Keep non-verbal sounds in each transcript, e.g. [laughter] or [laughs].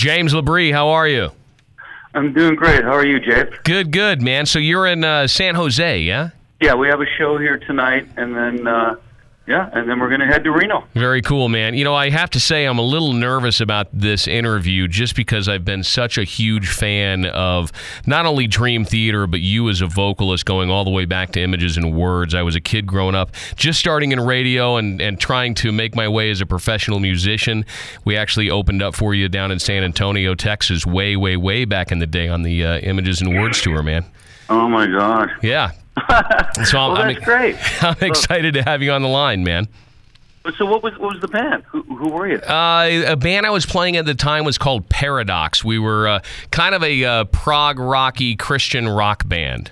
James Labrie, how are you? I'm doing great. How are you, Jay? Good, good, man. So you're in uh, San Jose, yeah? Yeah, we have a show here tonight, and then uh, yeah, and then we're gonna head to Reno. Very cool, man. You know, I have to say I'm a little nervous about this interview just because I've been such a huge fan of not only Dream Theater, but you as a vocalist going all the way back to Images and Words. I was a kid growing up, just starting in radio and, and trying to make my way as a professional musician. We actually opened up for you down in San Antonio, Texas, way, way, way back in the day on the uh, Images and Words tour, man. Oh my God. Yeah. [laughs] So I'm, well, I'm, that's great. [laughs] I'm excited to have you on the line, man. So what was what was the band? Who, who were you? Uh, a band I was playing at the time was called Paradox. We were uh, kind of a uh, prog rocky Christian rock band.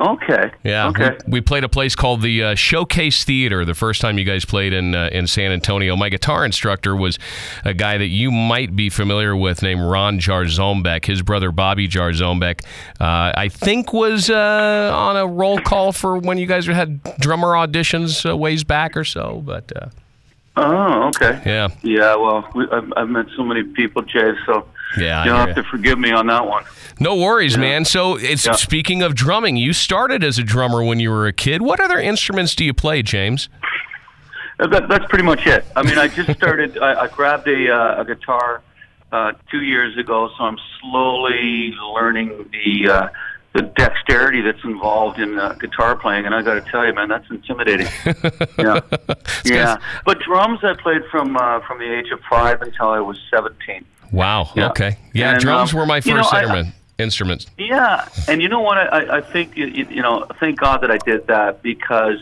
Okay. Yeah. Okay. We, we played a place called the uh, Showcase Theater the first time you guys played in uh, in San Antonio. My guitar instructor was a guy that you might be familiar with named Ron Jarzombek. His brother Bobby Jarzombek, uh, I think, was uh, on a roll call for when you guys had drummer auditions uh, ways back or so. But uh, Oh, okay. yeah, Yeah. Well, we, I've, I've met so many people, Jay. So yeah. You'll have to forgive me on that one. No worries, man. So, it's Yeah. speaking of drumming, you started as a drummer when you were a kid. What other instruments do you play, James? Uh, That, that's pretty much it. I mean, I just [laughs] started. I, I grabbed a, uh, a guitar uh, two years ago, so I'm slowly learning the uh, the dexterity that's involved in uh, guitar playing. And I got to tell you, man, that's intimidating. [laughs] yeah, yeah. But drums, I played from uh, from the age of five until I was 17. Wow. Yeah. Okay. Yeah, And, drums um, were my you know, first I- instrument. instruments. Yeah, and you know what? I, I think you, you know, thank God that I did that because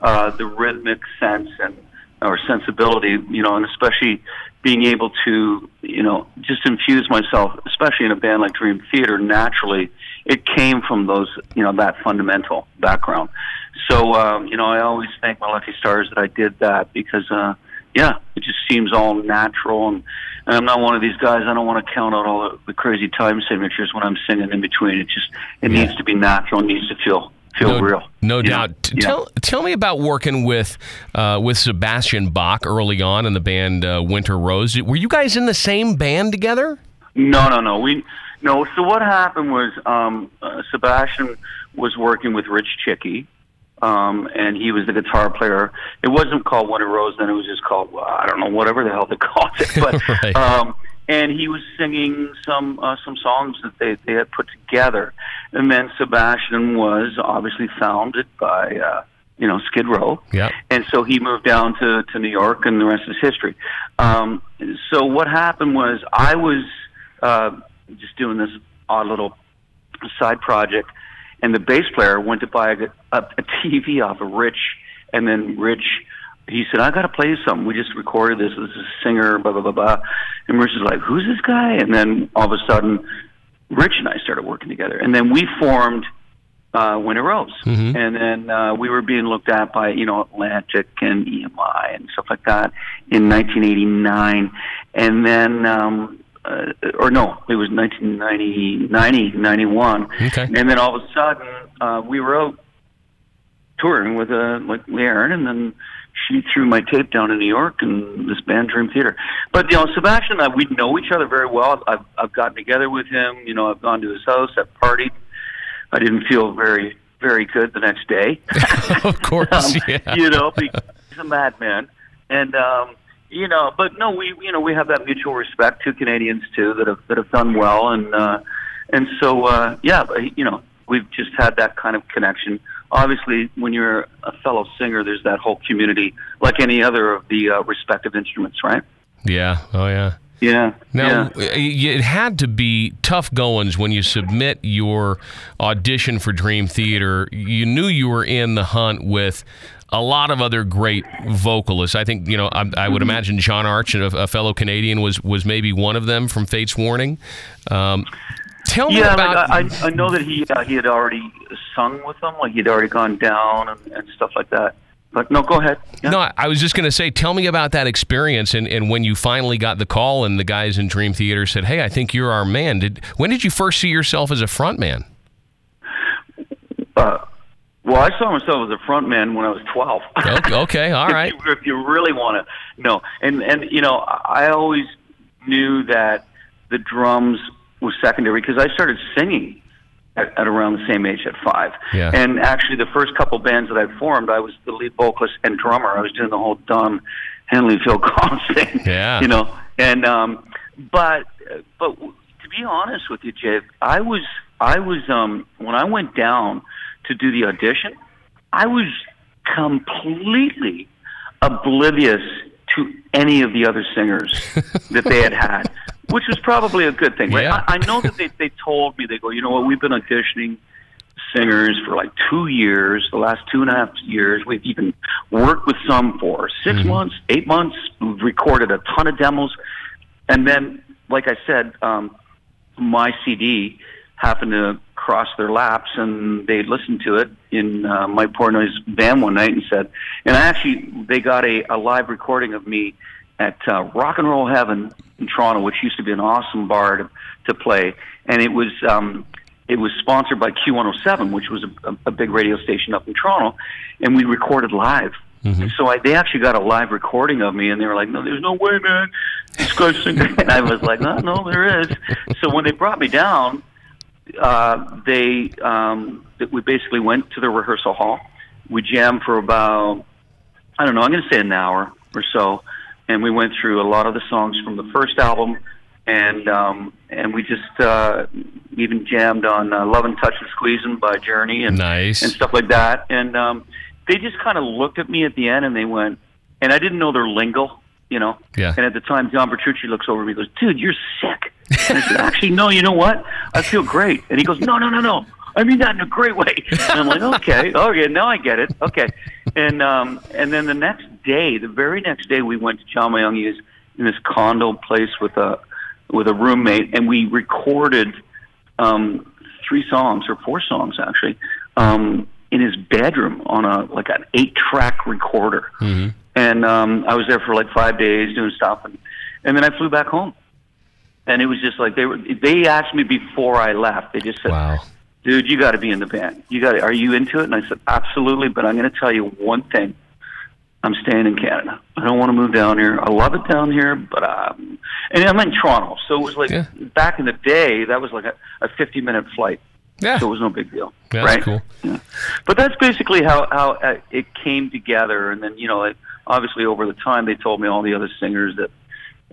uh, the rhythmic sense and or sensibility, you know, and especially being able to, you know, just infuse myself, especially in a band like Dream Theater, naturally, it came from those, you know, that fundamental background. So, um, you know, I always thank my lucky stars that I did that because, uh, yeah, it just seems all natural and. And I'm not one of these guys. I don't want to count out all the, crazy time signatures when I'm singing in between. It just it Yeah. needs to be natural. It needs to feel feel no, real. No know? doubt. Yeah. Tell tell me about working with uh, with Sebastian Bach early on in the band uh, Winter Rose. Were you guys in the same band together? No, no, no. We no. So what happened was um, uh, Sebastian was working with Rich Chicki, um, and he was the guitar player. It wasn't called Winter Rose then; it was just called well, I don't know whatever the hell they [laughs] called it. But [laughs] Right. um, and he was singing some uh, some songs that they they had put together, and then Sebastian was obviously founded by. Uh, you know, Skid Row. Yeah. And so he moved down to, to New York, and the rest is history. Um, so what happened was I was uh, just doing this odd little side project, and the bass player went to buy a, a, a TV off of Rich, and then Rich. He said, "I got to play you something. We just recorded this. This is a singer, blah blah blah blah." And Rich is like, "Who's this guy?" And then all of a sudden, Rich and I started working together, and then we formed uh, Winter Rose, Mhm. and then uh, we were being looked at by you know Atlantic and EMI and stuff like that in 1989, and then um, uh, or no, it was 1990, 90, 91, Okay. and then all of a sudden uh, we were out touring with uh, like Lee Aaron, and then she threw my tape down in New York and this band Dream Theater. But you know, Sebastian and I, we know each other very well. I've I've gotten together with him. You know, I've gone to his house, I've partied. I didn't feel very very good the next day. [laughs] of course. [laughs] Um, yeah. You know, because he's a madman, and um, you know, but no, we you know we have that mutual respect. Two Canadians too that have that have done well, and uh, and so uh, yeah, but, you know, we've just had that kind of connection. Obviously, when you're a fellow singer, there's that whole community, like any other of the uh, respective instruments, right? Yeah. Oh yeah. Yeah. Now, yeah. it had to be tough goings when you submit your audition for Dream Theater. You knew you were in the hunt with a lot of other great vocalists. I think you know. I, I would Mm-hmm. imagine John Arch, a, a fellow Canadian, was was maybe one of them from Fates Warning. Um, tell me Yeah, about. like, I, I know that he uh, he had already sung with them, like he'd already gone down and, and stuff like that. But no, go ahead. Yeah. No, I was just going to say, tell me about that experience and, and when you finally got the call and the guys in Dream Theater said, "Hey, I think you're our man." Did when did you first see yourself as a front man? Uh, well, I saw myself as a front man when I was 12. Okay, okay, [laughs] all right. if, you, if you really want to know. And, and, you know, I always knew that the drums was secondary because I started singing at, at around the same age at five. Yeah. And actually, the first couple bands that I formed, I was the lead vocalist and drummer. I was doing the whole Don Henley, Phil Collins [laughs] thing. Yeah. You know, and um, but but to be honest with you, Jay, I was I was um when I went down to do the audition, I was completely oblivious to any of the other singers that they had had, [laughs] which was probably a good thing. Right? Yeah. I, I know that they they told me they go, you know what, we've been auditioning singers for like two years, the last two and a half years. We've even worked with some for 6 months, eight months. We've recorded a ton of demos, and then, like I said, um, my CD happened to cross their laps, and they listened to it in uh, Mike Portnoy's van one night and said, and actually they got a, a live recording of me at uh, Rock and Roll Heaven in Toronto, which used to be an awesome bar to, to play, and it was um, it was sponsored by Q107, which was a, a, big radio station up in Toronto, and we recorded live. And so I, they actually got a live recording of me, and they were like, "No, there's no way, man. This guy's singing." [laughs] and I was like, "No, no, there is." So when they brought me down, uh, they um, we basically went to the rehearsal hall. We jammed for about I don't know. I'm going to say an hour or so, and we went through a lot of the songs from the first album, and um, and we just uh, even jammed on uh, "Love and Touch and Squeezing" by Journey and Nice. and stuff like that. And um, they just kind of looked at me at the end, and they went, and I didn't know their lingo, you know. Yeah. And at the time, John Petrucci looks over at me and goes, "Dude, you're sick." And I said, "Actually, no. You know what? I feel great." And he goes, "No, no, no, no. I mean that in a great way." And I'm like, "Okay, okay, now I get it. Okay." And um, and then the next day, the very next day, we went to John Myung's in this condo place with a with a roommate, and we recorded um, three songs or four songs actually um, in his bedroom on a like an eight track recorder. Mm-hmm. And um, I was there for like five days doing stuff, and and then I flew back home. And it was just like they were. They asked me before I left. They just said, Wow. "Dude, you got to be in the band. You got. Are you into it?" And I said, "Absolutely." But I'm going to tell you one thing. I'm staying in Canada. I don't want to move down here. I love it down here, but um, and I'm in Toronto, so it was like Yeah. back in the day. That was like a, a 50 minute flight, Yeah. so it was no big deal, Yeah, right? cool. Yeah. But that's basically how how uh, it came together, and then you know, it, obviously over the time they told me all the other singers that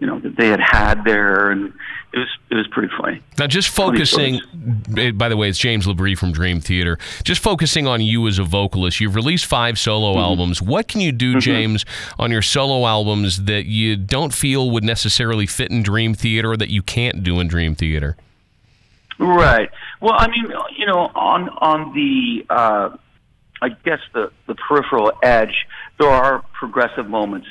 you know that they had had there, and it was it was pretty funny. Now, just focusing. eh, By the way, it's James Labrie from Dream Theater. Just focusing on you as a vocalist. You've released five solo Mm-hmm. albums. What can you do, James, on your solo albums that you don't feel would necessarily fit in Dream Theater, or that you can't do in Dream Theater? Right. Well, I mean, you know, on on the uh, I guess the the peripheral edge, there are progressive moments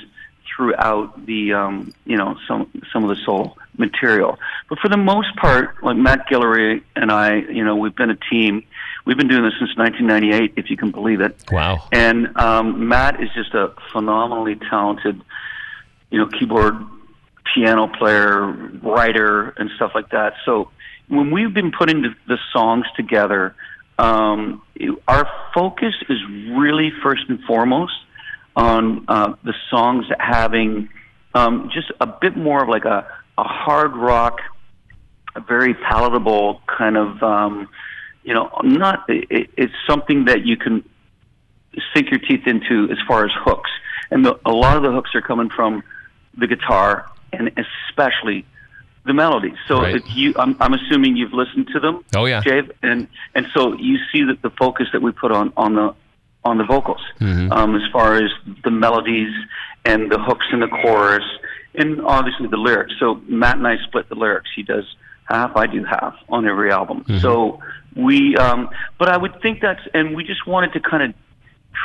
throughout the um, you know some some of the soul material. But for the most part, like Matt Guillory and I, you know, we've been a team. We've been doing this since 1998, if you can believe it. Wow. And um, Matt is just a phenomenally talented, you know, keyboard, piano player, writer, and stuff like that. So when we've been putting the, the songs together, um, our focus is really first and foremost on uh, the songs having um, just a bit more of like a, a hard rock, a very palatable kind of, um, you know, not it, it's something that you can sink your teeth into as far as hooks. And the, a lot of the hooks are coming from the guitar and especially the melodies. So Right. if you, I'm, I'm assuming you've listened to them, Oh yeah. Jave, and and so you see that the focus that we put on on the on the vocals, Mhm. um, as far as the melodies and the hooks in the chorus, and obviously the lyrics. So Matt and I split the lyrics. He does half, I do half on every album. So we, um, but I would think that's, and we just wanted to kind of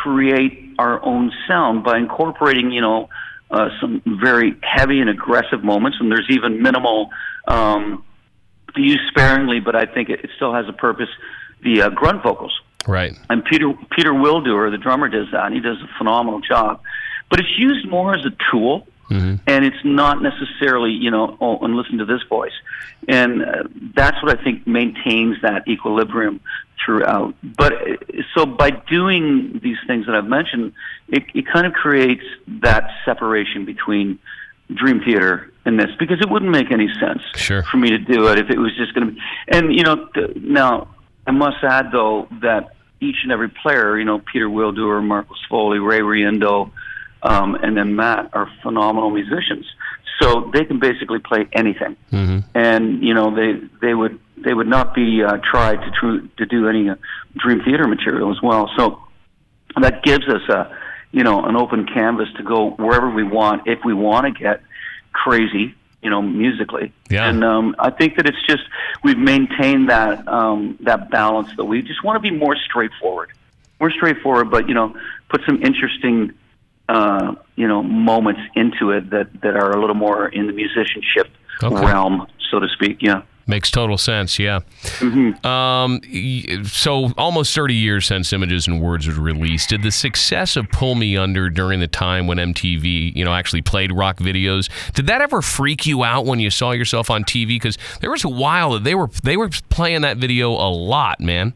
create our own sound by incorporating, you know, uh, some very heavy and aggressive moments, and there's even minimal. Um, used sparingly, but I think it, it still has a purpose. The uh, grunt vocals, Right. and Peter Peter Wildoer, the drummer, does that, and he does a phenomenal job. But it's used more as a tool, Mhm. and it's not necessarily, you know, oh, and listen to this voice, and uh, that's what I think maintains that equilibrium throughout. But uh, so by doing these things that I've mentioned, it, it kind of creates that separation between Dream Theater in this because it wouldn't make any sense Sure. for me to do it if it was just going to be. And you know, th- now I must add though that each and every player, you know, Peter Wildoer, Marco Sfogli, Ray Riendeau, um, and then Matt are phenomenal musicians. So they can basically play anything, hmm and you know they they would they would not be uh, tried to tru- to do any uh, Dream Theater material as well. So that gives us a you know an open canvas to go wherever we want if we want to get crazy you know musically Yeah. and um, I think that it's just we've maintained that um, that balance that we just want to be more straightforward more straightforward but you know put some interesting uh, you know moments into it that that are a little more in the musicianship Okay. realm so to speak yeah Makes total sense. Yeah. Um, so almost 30 years since Images and Words was released. Did the success of Pull Me Under during the time when MTV, you know, actually played rock videos, did that ever freak you out when you saw yourself on TV? Because there was a while that they were they were playing that video a lot, man.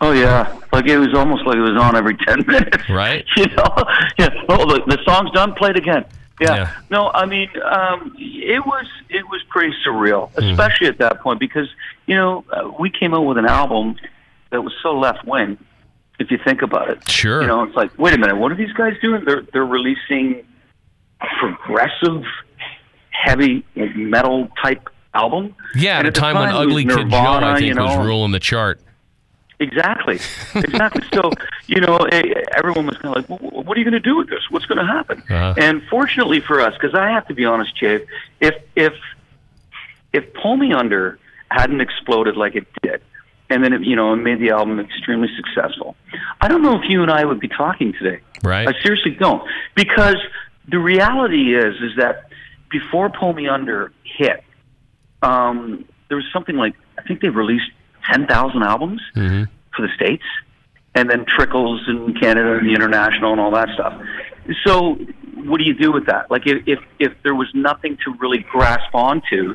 Oh yeah, like it was almost like it was on every ten minutes. Right. [laughs] you know, yeah. Oh, the, the song's done. Play it again. Yeah. Yeah. No, I mean, um, it was it was pretty surreal, Mm-hmm. especially at that point because you know uh, we came out with an album that was so left wing. If you think about it, Sure. You know, it's like, wait a minute, what are these guys doing? They're they're releasing a progressive, heavy metal type album. Yeah, at a the time when Ugly Kid Joe, I think, you know, was ruling the chart. Exactly, exactly. so you know, eh, everyone was kind of like, well, "What are you going to do with this? What's going to happen?" Uh-huh. And fortunately for us, because I have to be honest, Jay, if if if Pull Me Under hadn't exploded like it did, and then it, you know, it made the album extremely successful, I don't know if you and I would be talking today. Right. I seriously don't, because the reality is is that before Pull Me Under hit, um, there was something like I think they released ten thousand albums hmm for the states, and then trickles in Canada and the international and all that stuff. So, what do you do with that? Like, if if, if there was nothing to really grasp onto,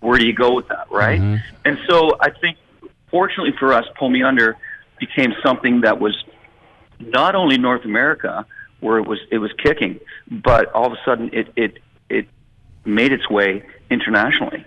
where do you go with that, right? And so, I think, fortunately for us, Pull Me Under became something that was not only North America where it was it was kicking, but all of a sudden it it it made its way internationally.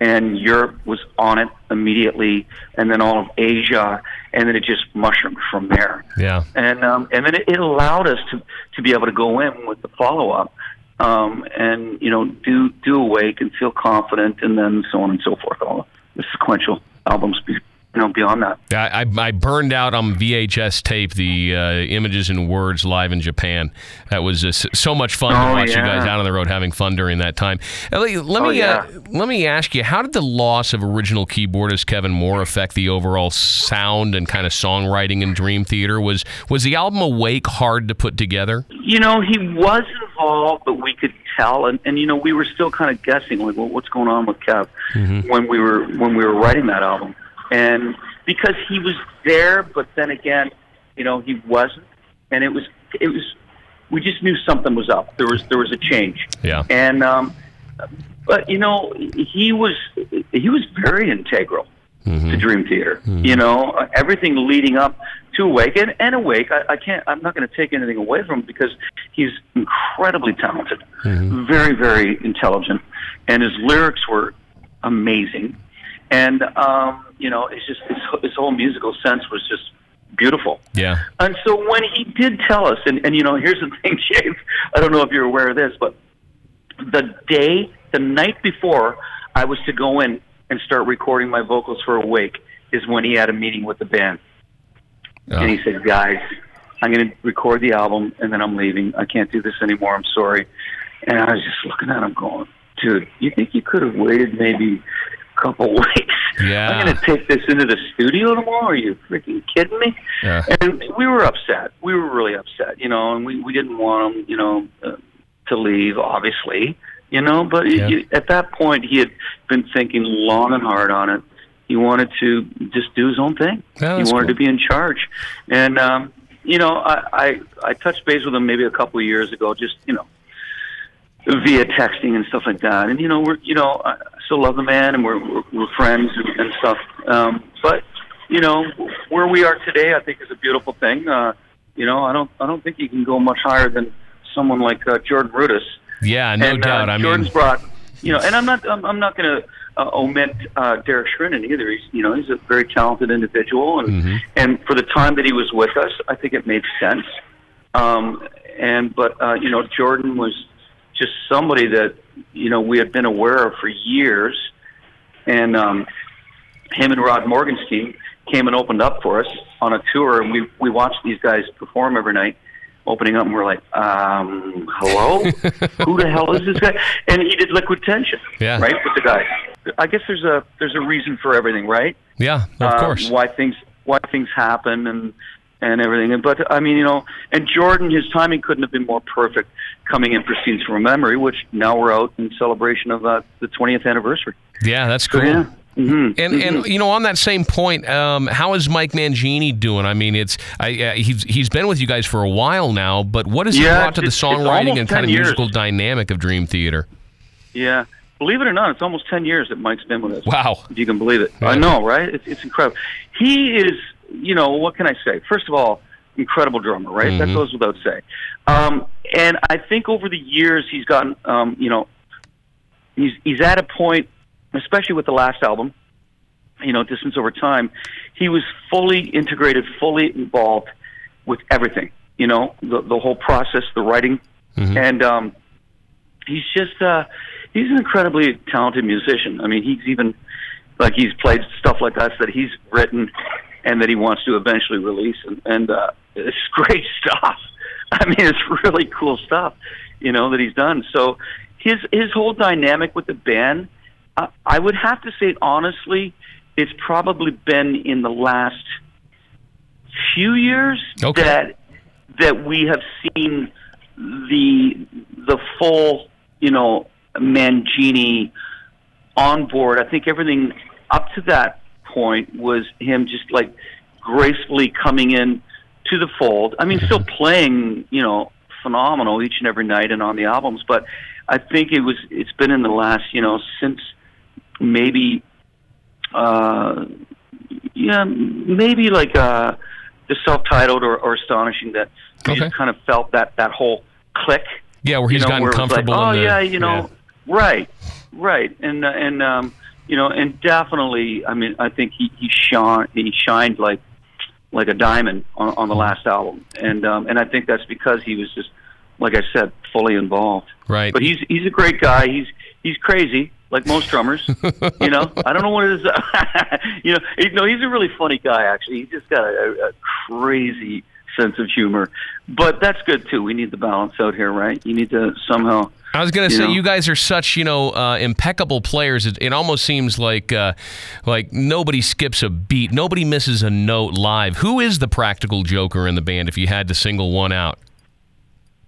And Europe was on it immediately, and then all of Asia, and then it just mushroomed from there. Yeah. And um, and then it, it allowed us to to be able to go in with the follow up, um, and you know do do awake and feel confident, and then so on and so forth. All the sequential albums, be, know, beyond that. I, I I burned out on VHS tape the uh, images and words live in Japan. That was just so much fun to Oh, watch you guys out on the road having fun during that time. Uh, Let let Oh, me yeah. uh, let me ask you, how did the loss of original keyboardist Kevin Moore affect the overall sound and kind of songwriting in Dream Theater? Was was the album Awake hard to put together? You know, he was involved, but we could tell, and, and you know, we were still kind of guessing, like, well, what's going on with Kev when we were when we were writing that album, and because he was there, but then again, you know, he wasn't, and it was it was we just knew something was up. There was there was a change, Yeah. and um, but you know, he was he was very integral mm-hmm. to Dream Theater. Mm-hmm. You know, everything leading up to Awake and, and Awake. I, I can't. I'm not going to take anything away from him because he's incredibly talented, mm-hmm. very very intelligent, and his lyrics were amazing. And um, you know, it's just his, his whole musical sense was just beautiful. Yeah. And so when he did tell us, and, and you know, here's the [laughs] thing, James, I don't know if you're aware of this, but the day, the night before I was to go in and start recording my vocals for Awake is when he had a meeting with the band. And he said, guys, I'm going to record the album and then I'm leaving. I can't do this anymore. I'm sorry. And I was just looking at him going, dude, you think you could have waited maybe couple [laughs] weeks? Yeah. I'm going to take this into the studio tomorrow. Are you freaking kidding me? Yeah. And we were upset. We were really upset, you know, and we, we didn't want him, you know, uh, to leave, obviously, you know, but Yeah. he, at that point he had been thinking long and hard on it. He wanted to just do his own thing. Yeah, he wanted cool. to be in charge. And, um, you know, I, I, I touched base with him maybe a couple of years ago, just, you know, via texting and stuff like that. And, you know, we're, you know, I still love the man and we're, we're, friends and, stuff. Um, but, you know, where we are today, I think is a beautiful thing. Uh, you know, I don't, I don't think you can go much higher than someone like uh, Jordan Rudess. Yeah, no and, doubt. Uh, I Jordan's mean, brought you know, and I'm not I'm, I'm not going to uh, omit uh, Derek Sherinian either. He's you know he's a very talented individual, and Mm-hmm. and for the time that he was with us, I think it made sense. Um, and but uh, you know Jordan was just somebody that you know we had been aware of for years, and um, him and Rod Morgenstein came and opened up for us on a tour, and we we watched these guys perform every night. Opening up, and we're like, um, "Hello, who the hell is this guy?" And he did Liquid Tension, Yeah. right, with the guys. I guess there's a there's a reason for everything, right? Yeah, of uh, course. why things why things happen and and everything. And but I mean, you know, and Jordan, his timing couldn't have been more perfect coming in for Scenes from Memory, which now we're out in celebration of uh, the 20th anniversary. Yeah, that's So cool. yeah. hmm And and you know, on that same point, um, how is Mike Mangini doing? I mean, it's I, uh, he's he's been with you guys for a while now, but what has he brought to the songwriting and kind of years. musical dynamic of Dream Theater? Yeah. Believe it or not, it's almost 10 years that Mike's been with us. Wow. If you can believe it. Yeah. I know, right? It's, it's incredible. He is, you know, what can I say? First of all, incredible drummer, right? That Mhm. goes without saying. Um, and I think over the years he's gotten, um, you know, he's he's at a point, especially with the last album, you know, Distance Over Time, he was fully integrated, fully involved with everything. You know, the the whole process, the writing, Mhm. and um, he's just uh, he's an incredibly talented musician. I mean, he's even like he's played stuff like us that he's written and that he wants to eventually release, and, and uh, it's [laughs] great stuff. I mean, it's really cool stuff, you know, that he's done. So his his whole dynamic with the band, uh, I would have to say honestly, it's probably been in the last few years Okay. that that we have seen the the full, you know, Mangini on board. I think everything up to that point was him just like gracefully coming in to the fold. I mean, still playing, you know, phenomenal each and every night and on the albums, but I think it was it's been in the last, you know, since maybe uh yeah, maybe like uh the self-titled or, or astonishing that Okay. just kind of felt that that whole click Yeah, where he's you know, gotten where comfortable. Like, oh the, yeah, you know, right, right, and uh, and um, you know, and definitely, I mean, I think he he shone, he shined like like a diamond on, on the last album, and um, and I think that's because he was just, like I said, fully involved. right. But he's he's a great guy. He's he's crazy, like most drummers. you know, I don't know what it is. [laughs] you know, he, no, he's a really funny guy. Actually, he's just got a, a crazy sense of humor. But that's good too. We need the balance out here, right? You need to somehow. I was gonna you say know? you guys are such you know uh, impeccable players. It, it almost seems like uh, like nobody skips a beat, nobody misses a note live. Who is the practical joker in the band? If you had to single one out,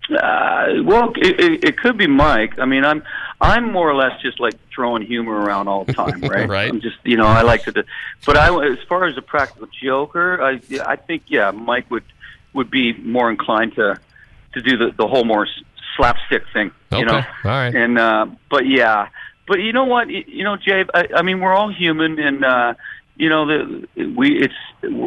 Uh, well, it, it, it could be Mike. I mean, I'm I'm more or less just like throwing humor around all the time, [laughs] right? Right. I'm just you know I like to, do, but I as far as a practical joker, I I think yeah, Mike would would be more inclined to to do the the whole more slapstick thing, okay, you know. all right, And uh, but yeah, but you know what? You know, Jay. I, I mean, we're all human, and uh, you know, the we it's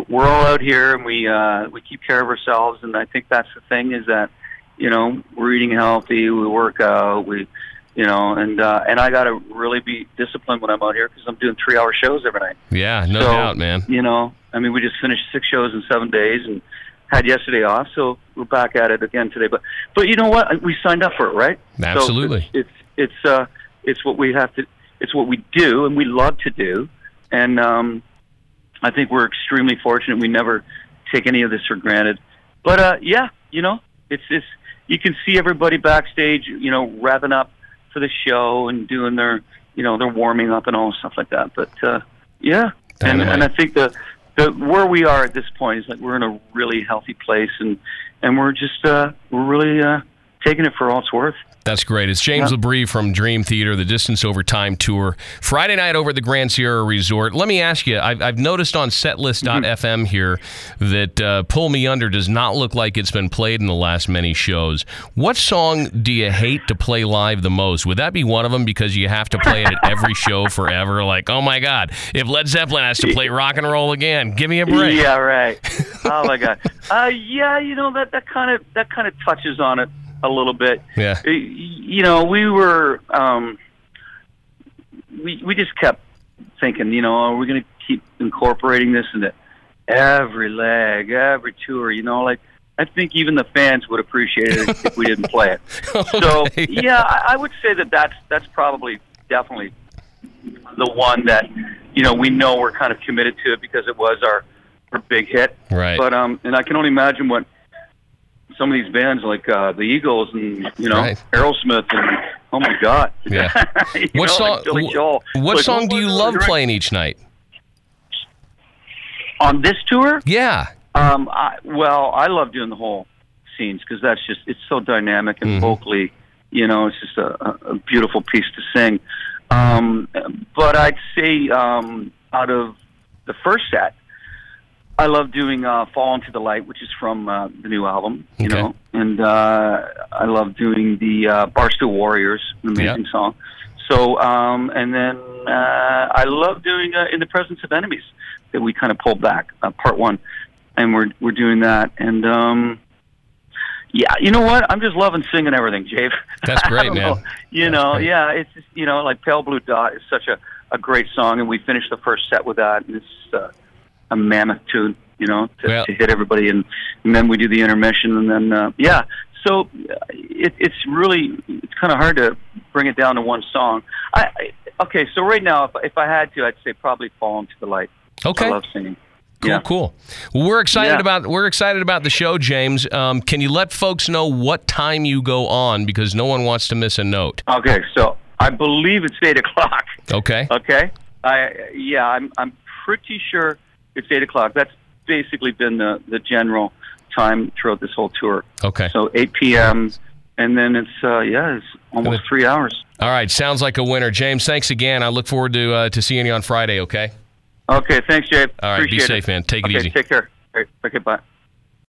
we're all out here, and we uh, we keep care of ourselves, and I think that's the thing is that you know we're eating healthy, we work out, we you know, and uh, and I got to really be disciplined when I'm out here because I'm doing three hour shows every night. yeah, no So, doubt, man. You know, I mean, we just finished six shows in seven days, and had yesterday off, so we're back at it again today. But but you know what? We signed up for it, right? So Absolutely. it's it's it's, uh, it's what we have to. It's what we do, and we love to do. And um, I think we're extremely fortunate. We never take any of this for granted. But uh, yeah, you know, it's it's you can see everybody backstage, you know, revving up for the show and doing their, you know, their warming up and all stuff like that. But uh, yeah, and and I think the where we are at this point is like we're in a really healthy place, and and we're just uh, we're really uh, taking it for all it's worth. That's great. It's James Yeah. Labrie from Dream Theater, the Distance Over Time tour. Friday night over at the Grand Sierra Resort. Let me ask you, I've, I've noticed on setlist.fm here that uh, Pull Me Under does not look like it's been played in the last many shows. What song do you hate to play live the most? Would that be one of them because you have to play it at every [laughs] show forever? Like, oh my God, if Led Zeppelin has to play rock and roll again, give me a break. Yeah, right. [laughs] oh my god. Uh, yeah, you know that that kind of that kind of touches on it a little bit. Yeah. Uh, You know, we were. Um, we we just kept thinking, you know, are we going to keep incorporating this into every leg, every tour? You know, like I think even the fans would appreciate it if we didn't play it. [laughs] So yeah, I, I would say that that's that's probably definitely the one that you know we know we're kind of committed to it because it was our our big hit. Right. But um, and I can only imagine what some of these bands like uh, the Eagles and you know Right. Aerosmith and oh my God. Yeah. [laughs] What know, song? Like. What Like, song do you love playing each night? on this tour? Yeah. Um, I, well, I love doing the whole scenes because that's just it's so dynamic and Mhm. vocally, you know, it's just a, a- a beautiful piece to sing. Um, but I'd say um, out of the first set, I love doing uh, "Fall Into the Light," which is from uh, the new album, you Okay. know, and uh, I love doing the uh, "Barstool Warriors," an amazing song. So, um, and then uh, I love doing uh, "In the Presence of Enemies" that we kind of pulled back, uh, part one, and we're we're doing that, and um, yeah, you know what? I'm just loving singing everything, Jave. That's great, [laughs] man. know. You That's know, great. yeah, it's just, you know like Pale Blue Dot is such a a great song, and we finished the first set with that, and it's uh, a mammoth tune, you know, to, Well- to hit everybody, and, and then we do the intermission, and then uh, yeah, so uh, it, it's really it's kind of hard to bring it down to one song. I, I okay, so right now, if if I had to, I'd say probably Fall Into the Light. Okay. I love singing. Cool, yeah. cool. Well, we're excited Yeah. about we're excited about the show, James. Um, can you let folks know what time you go on because no one wants to miss a note. Okay, so I believe it's eight o'clock. Okay. Okay. I yeah, I'm I'm pretty sure it's eight o'clock. That's basically been the the general time throughout this whole tour. Okay. So eight p.m. and then it's uh yeah, it's almost three hours. All right. Sounds like a winner, James. Thanks again. I look forward to uh, to seeing you on Friday. Okay. Okay, thanks, Jay. All right, be safe, it. man. Take it okay, easy. Take care. All right, okay, bye.